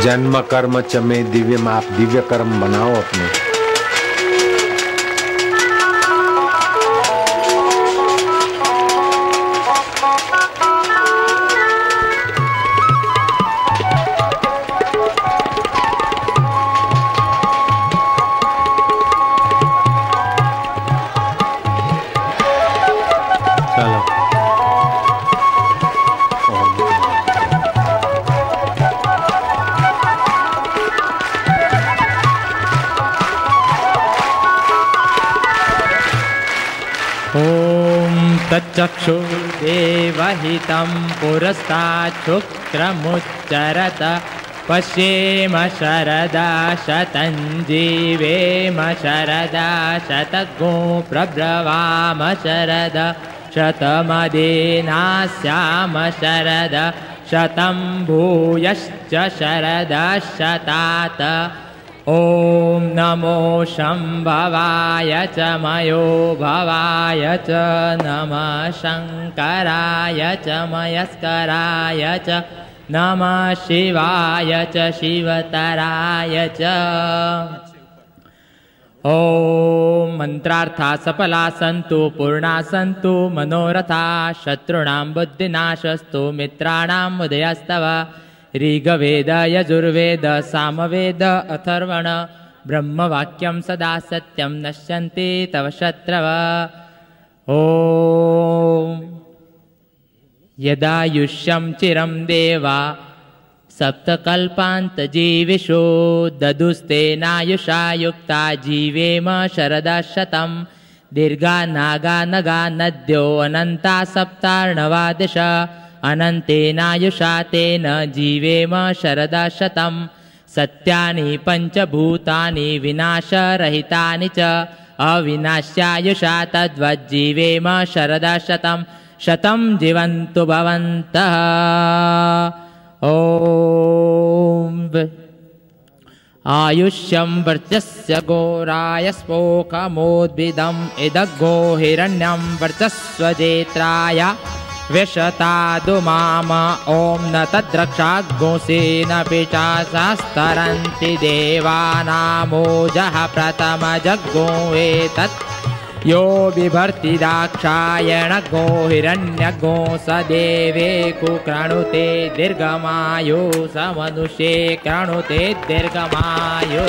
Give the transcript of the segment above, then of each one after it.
जन्म कर्म चमे दिव्य माप दिव्य कर्म बनाओ अपने। चक्षुर्देवहितं पुरस्ताच्छुक्रमुच्चरत पश्येम शरदा शतं जीवेम शरदा शतगो प्रब्रवाम शरद शतमदेनास्याम शरद शतं भूयश्च शरदशतात् ॐ नमो शम्भवाय च मयो भवाय च नमः शङ्कराय च मयस्कराय च नमः शिवाय च शिवतराय च ॐ मन्त्रार्था सफला सन्तु पूर्णा सन्तु मनोरथा शत्रूणां बुद्धिनाशस्तु मित्राणां उदयस्तव ऋग्वेद यजुर्वेद सामवेद अथर्वण। ब्रह्मवाक्यं सदा सत्यं नश्यन्ति तव शत्रव। ॐ। यदायुष्यं चिरं देवा सप्तकल्पान्तजीविषु ददुस्तेनायुषा युक्ता जीवेम शरदशतं दीर्घा नागा नगा नद्यो अनन्ता सप्तार्णवादिश अनन्तेनायुषा तेन जीवेम शरदशतं सत्यानि पञ्चभूतानि विनाशरहितानि च। अविनाश्यायुषा तद्वज्जीवेम शरदशतं शतं जीवन्तु भवन्तः। ॐ आयुष्यं वर्चस्य घोराय स्पोकमोद्भिदम् इदग्गो हिरण्यं वर्चस्वजेत्राय व्यशतादु माम ॐ न तद्रक्षाग्गोसेन पिचासास्तरन्ति देवानामोजः प्रथमजग्गो एतत् यो बिभर्ति दाक्षायणगो हिरण्यगो स देवे कुक्रणुते दीर्घमायो स मनुष्ये क्रणुते दीर्घमायो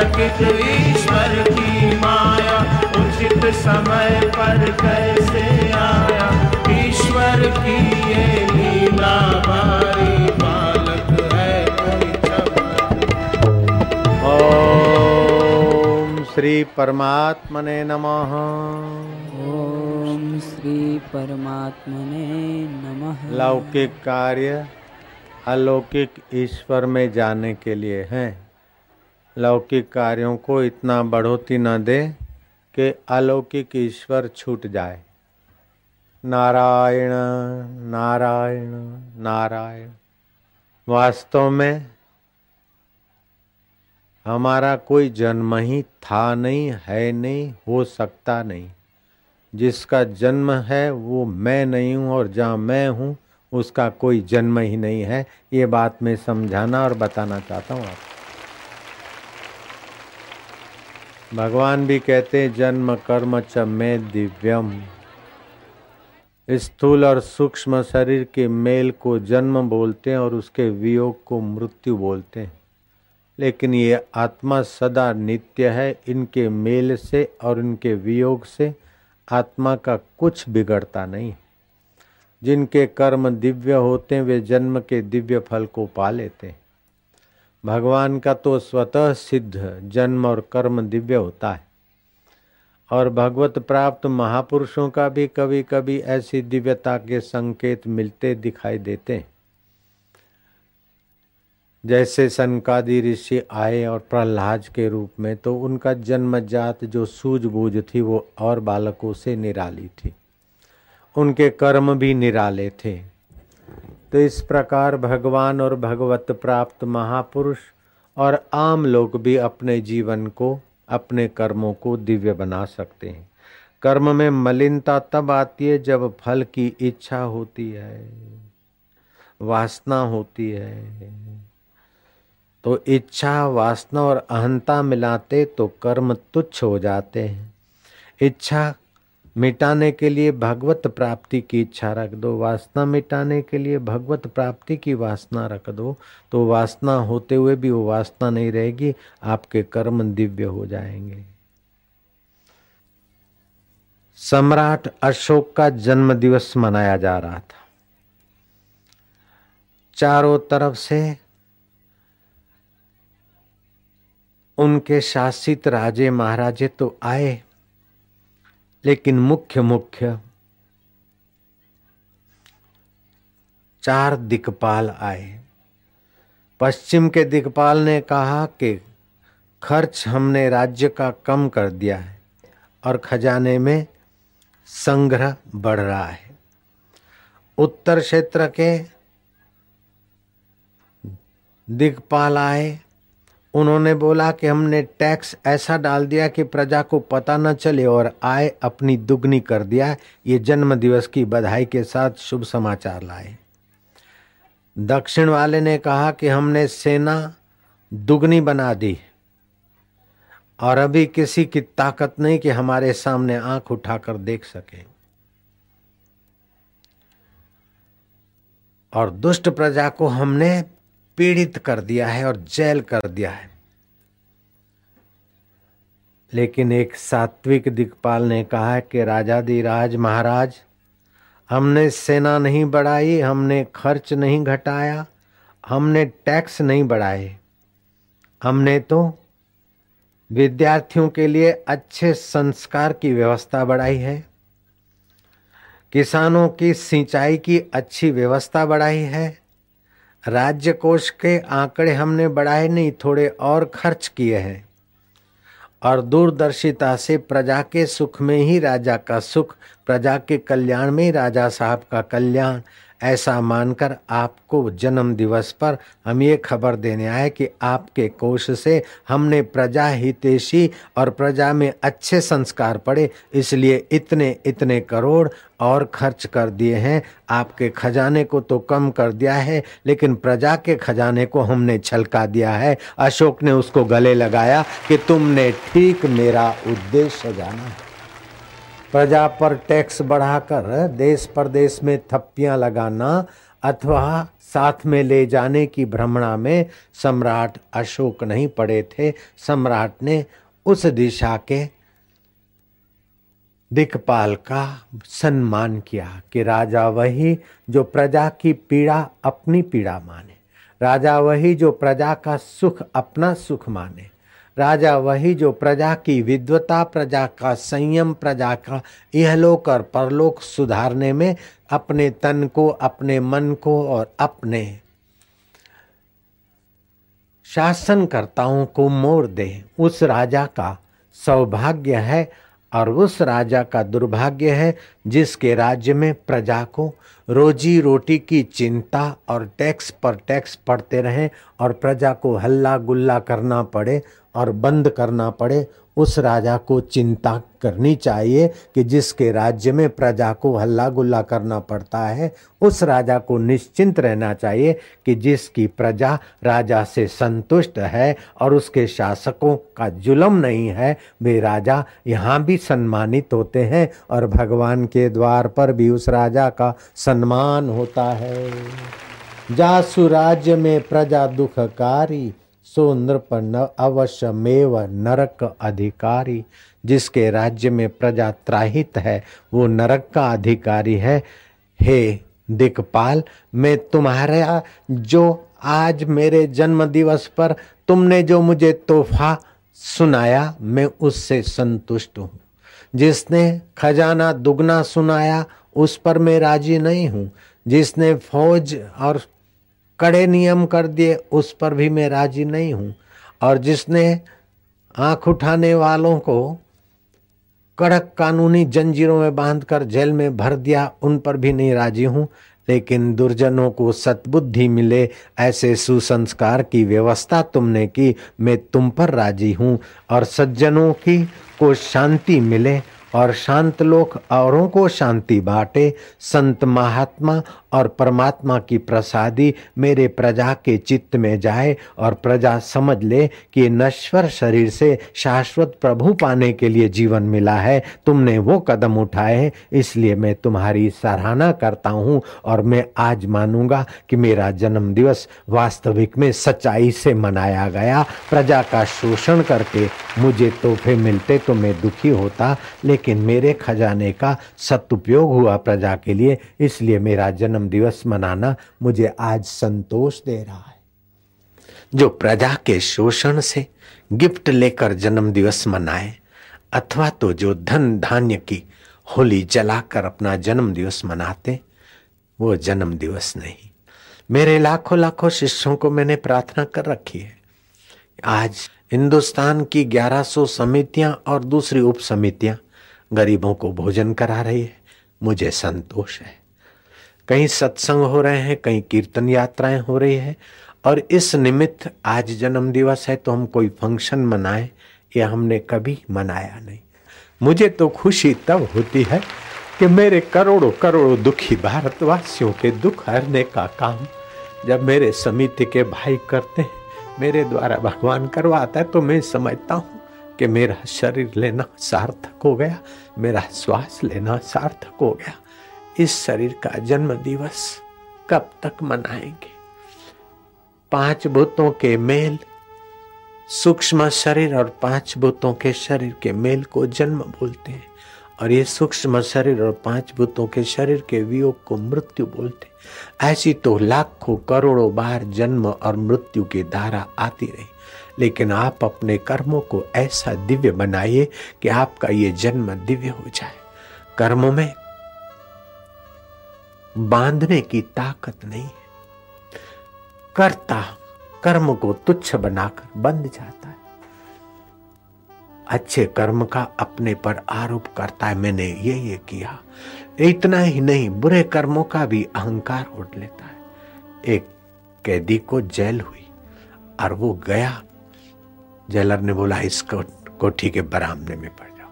चकित ईश्वर की माया उचित समय पर कैसे आया? ईश्वर की ये लीला बारी बालक है ओम श्री परमात्मने नमः। ॐ श्री परमात्मने नमः। लौकिक कार्य अलौकिक ईश्वर में जाने के लिए हैं। लौकिक कार्यों को इतना बढ़ोती न दे कि अलौकिक ईश्वर छूट जाए। नारायण नारायण नारायण। वास्तव में हमारा कोई जन्म ही था नहीं, है नहीं, हो सकता नहीं। जिसका जन्म है वो मैं नहीं हूँ और जहाँ मैं हूँ, उसका कोई जन्म ही नहीं है। ये बात मैं समझाना और बताना चाहता हूँ आप भगवान भी कहते हैं, जन्म कर्म च मैं दिव्यम। स्थूल और सूक्ष्म शरीर के मेल को जन्म बोलते हैं और उसके वियोग को मृत्यु बोलते हैं। लेकिन ये आत्मा सदा नित्य है, इनके मेल से और इनके वियोग से आत्मा का कुछ बिगड़ता नहीं। जिनके कर्म दिव्य होते हैं, वे जन्म के दिव्य फल को पा लेते हैं। भगवान का तो स्वतः सिद्ध जन्म और कर्म दिव्य होता है। और भगवत प्राप्त महापुरुषों का भी कभी कभी ऐसी दिव्यता के संकेत मिलते दिखाई देते हैं। जैसे सनकादि ऋषि आए और प्रहलाद के रूप में तो उनका जन्मजात जो सूझबूझ थी वो और बालकों से निराली थी। उनके कर्म भी निराले थे। तो इस प्रकार भगवान और भगवत प्राप्त महापुरुष और आम लोग भी अपने जीवन को, अपने कर्मों को दिव्य बना सकते हैं। कर्म में मलिनता तब आती है जब फल की इच्छा होती है, वासना होती है। तो इच्छा, वासना और अहंता मिलाते तो कर्म तुच्छ हो जाते हैं। इच्छा मिटाने के लिए भगवत प्राप्ति की इच्छा रख दो। वासना मिटाने के लिए भगवत प्राप्ति की वासना रख दो। तो वासना होते हुए भी वो वासना नहीं रहेगी, आपके कर्म दिव्य हो जाएँगे। सम्राट अशोक का जन्म दिवस मनाया जा रहा था। चारों तरफ़ से उनके शासित राजे महाराजे तो आए। लेकिन मुख्य मुख्य चार दिक्पाल आए। पश्चिम के दिक्पाल ने कहा कि खर्च हमने राज्य का कम कर दिया है और खजाने में संग्रह बढ़ रहा है। उत्तर क्षेत्र के दिक्पाल आए उन्होंने बोला कि हमने टैक्स ऐसा डाल दिया कि प्रजा को पता न चले और आय अपनी दुगनी कर दिया। ये जन्म दिवस की बधाई के साथ शुभ समाचार लाए। दक्षिण वाले ने कहा कि हमने सेना दुगनी बना दी और अभी किसी की ताकत नहीं कि हमारे सामने आँख उठाकर देख सके। और दुष्ट प्रजा को हमने पीड़ित कर दिया है और जेल कर दिया है। लेकिन एक सात्विक दिक्पाल ने कहा कि राजाधिराज महाराज, हमने सेना नहीं बढ़ाई, हमने खर्च नहीं घटाया, हमने टैक्स नहीं बढ़ाए। हमने तो विद्यार्थियों के लिए अच्छे संस्कार की व्यवस्था बढ़ाई है, किसानों की सिंचाई की अच्छी व्यवस्था बढ़ाई है राज्य कोष के आंकड़े हमने बढ़ाए नहीं, थोड़े और खर्च किए हैं। और दूरदर्शिता से प्रजा के सुख में ही राजा का सुख, प्रजा के कल्याण में राजा साहब का कल्याण ऐसा मानकर आपको जन्म दिवस पर हम ये खबर देने आए कि आपके कोष से हमने प्रजा हितेशी और प्रजा में अच्छे संस्कार पड़े, इसलिए इतने इतने करोड़ और खर्च कर दिए हैं। आपके खजाने को तो कम कर दिया है, लेकिन प्रजा के खजाने को हमने छलका दिया है। अशोक ने उसको गले लगाया कि तुमने ठीक मेरा उद्देश्य जाना। है प्रजा पर टैक्स बढ़ाकर देश प्रदेश में थप्पियाँ लगाना अथवा साथ में ले जाने की भ्रमणा में सम्राट अशोक नहीं पड़े थे। सम्राट ने उस दिशा के दिक्पाल का सम्मान किया कि राजा वही जो प्रजा की पीड़ा अपनी पीड़ा माने। राजा वही जो प्रजा का सुख अपना सुख माने। राजा, वही जो प्रजा की विद्वता, प्रजा का संयम, प्रजा का इहलोक और परलोक सुधारने में अपने तन को, अपने मन को और अपने शासनकर्ताओं को मोड़ दे। उस राजा का सौभाग्य है और उस राजा का दुर्भाग्य है जिसके राज्य में प्रजा को रोजी रोटी की चिंता और टैक्स पर टैक्स पड़ते रहें और प्रजा को हल्ला गुल्ला करना पड़े और बंद करना पड़े उस राजा को चिंता करनी चाहिए कि जिसके राज्य में प्रजा को हल्ला गुल्ला करना पड़ता है, उस राजा को निश्चिंत रहना चाहिए कि जिसकी प्रजा राजा से संतुष्ट है और उसके शासकों का जुलम नहीं है, वे राजा यहाँ भी सम्मानित होते हैं और भगवान के द्वार पर भी उस राजा का सम्मान होता है। जासु राज्य में प्रजा दुखकारी सो नृप न अवश्य मेव नरक अधिकारी। जिसके राज्य में प्रजा त्राहित है, वो नरक का अधिकारी है। हे दिकपाल, मैं तुम्हारा जो आज मेरे जन्म दिवस पर तुमने जो मुझे तोहफा सुनाया, मैं उससे संतुष्ट हूँ। जिसने खजाना दुगना सुनाया, उस पर मैं राज़ी नहीं हूँ। जिसने फौज और कड़े नियम कर दिए, उस पर भी मैं राज़ी नहीं हूँ। और जिसने आँख उठाने वालों को कड़क कानूनी जंजीरों में बांधकर जेल में भर दिया, उन पर भी नहीं राज़ी हूँ। लेकिन दुर्जनों को सतबुद्धि मिले, ऐसे सुसंस्कार की व्यवस्था तुमने की, मैं तुम पर राज़ी हूँ। और सज्जनों की को शांति मिले, और शांत लोक औरों को शांति बांटे। संत महात्मा और परमात्मा की प्रसादी मेरे प्रजा के चित्त में जाए और प्रजा समझ ले कि नश्वर शरीर से शाश्वत प्रभु पाने के लिए जीवन मिला है। तुमने वो कदम उठाए हैं इसलिए मैं तुम्हारी सराहना करता हूँ और मैं आज मानूँगा कि मेरा जन्म दिवस वास्तविक में सच्चाई से मनाया गया। प्रजा का शोषण करके मुझे तोहफे मिलते तो मैं दुखी होता, लेकिन मेरे खजाने का सदुपयोग हुआ प्रजा के लिए, इसलिए मेरा जन्म जन्म दिवस मनाना मुझे आज संतोष दे रहा है। जो प्रजा के शोषण से गिफ्ट लेकर जन्म दिवस मनाए, अथवा तो जो धन धान्य की होली जलाकर अपना जन्म दिवस मनाते, वो जन्म दिवस नहीं। मेरे लाखों लाखों शिष्यों को मैंने प्रार्थना कर रखी है। आज हिंदुस्तान की 1100 समितियाँ और दूसरी उप समितियाँ गरीबों को भोजन करा रही है। मुझे संतोष है। कहीं सत्संग हो रहे हैं, कहीं कीर्तन यात्राएँ हो रही है। और इस निमित्त आज जन्म दिवस है तो हम कोई फ़ंक्शन मनाए ये हमने कभी मनाया नहीं। मुझे तो खुशी तब होती है कि मेरे करोड़ों करोड़ों दुखी भारतवासियों के दुख हरने का काम जब मेरे समिति के भाई करते हैं, मेरे द्वारा भगवान करवाता है तो मैं समझता हूँ कि मेरा शरीर लेना सार्थक हो गया, मेरा श्वास लेना सार्थक हो गया। इस शरीर का जन्म दिवस कब तक मनाएँगे? पाँच भूतों के मेल, सूक्ष्म शरीर और पाँच भूतों के शरीर के मेल को जन्म बोलते हैं। और ये सूक्ष्म शरीर और पाँच भूतों के शरीर के वियोग को मृत्यु बोलते हैं। ऐसी तो लाखों करोड़ों बार जन्म और मृत्यु की धारा आती रही। लेकिन आप अपने कर्मों को ऐसा दिव्य बनाइए कि आपका ये जन्म दिव्य हो जाए। कर्मों में बांधने की ताकत नहीं कर्ता कर्म को तुच्छ बनाकर बंध जाता है। अच्छे कर्म का अपने पर आरोप करता है। मैंने ये ये किया। इतना ही नहीं, बुरे कर्मों का भी अहंकार उठ लेता है। एक कैदी को जेल हुई और वो गया। जेलर ने बोला, इस कोठी के बरामदे में पड़ जाओ।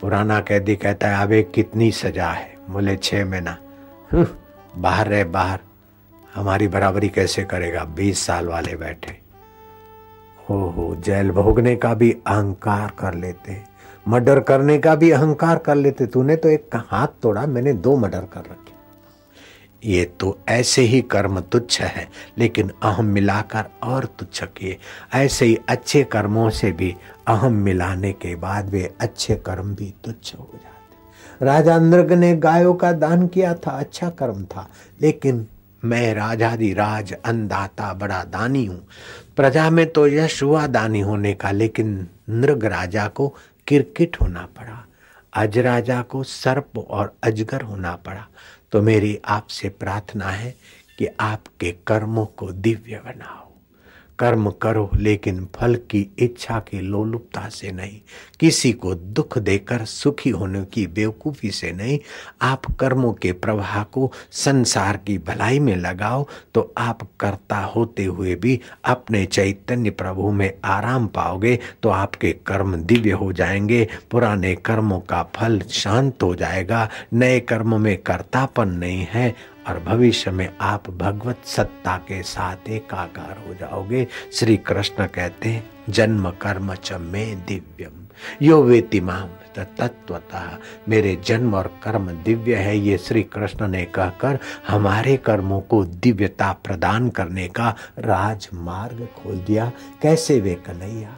पुराना कैदी कहता है, अब कितनी सजा है? बोले, छह महीना। बाहर रहे, बाहर। हमारी बराबरी कैसे करेगा? बीस साल वाले बैठे। हो जेल भोगने का भी अहंकार कर लेते। मर्डर करने का भी अहंकार कर लेते। तूने तो एक हाथ तोड़ा, मैंने दो मर्डर कर रखे। ये तो ऐसे ही कर्म तुच्छ है, लेकिन अहम मिलाकर और तुच्छ किए। ऐसे ही अच्छे कर्मों से भी अहम मिलाने के बाद वे अच्छे कर्म भी तुच्छ हो जाते। राजा नृग ने गायों का दान किया था अच्छा कर्म था। लेकिन मैं राजादि राज अन्नदाता, बड़ा दानी हूँ। प्रजा में तो यश हुआ दानी होने का, लेकिन नृग राजा को किरकिट होना पड़ा, अज राजा को सर्प और अजगर होना पड़ा। तो मेरी आपसे प्रार्थना है कि आपके कर्मों को दिव्य बनाओ। कर्म करो, लेकिन फल की इच्छा की लोलुपता से नहीं। किसी को दुख देकर, सुखी होने की बेवकूफ़ी से नहीं। आप कर्मों के प्रवाह को संसार की भलाई में लगाओ तो आप कर्ता होते हुए भी अपने चैतन्य प्रभु में आराम पाओगे तो आपके कर्म दिव्य हो जाएँगे। पुराने कर्मों का फल शांत हो जाएगा। नए कर्म में कर्तापन नहीं है। और भविष्य में आप भगवत सत्ता के साथ एकाकार हो जाओगे। श्री कृष्ण कहते हैं, जन्म कर्म च में दिव्यम। यो वेतिमाम तत्वतः मेरे जन्म और कर्म दिव्य है, ये श्री कृष्ण ने कहकर हमारे कर्मों को दिव्यता प्रदान करने का राजमार्ग खोल दिया। कैसे वे कन्हैया?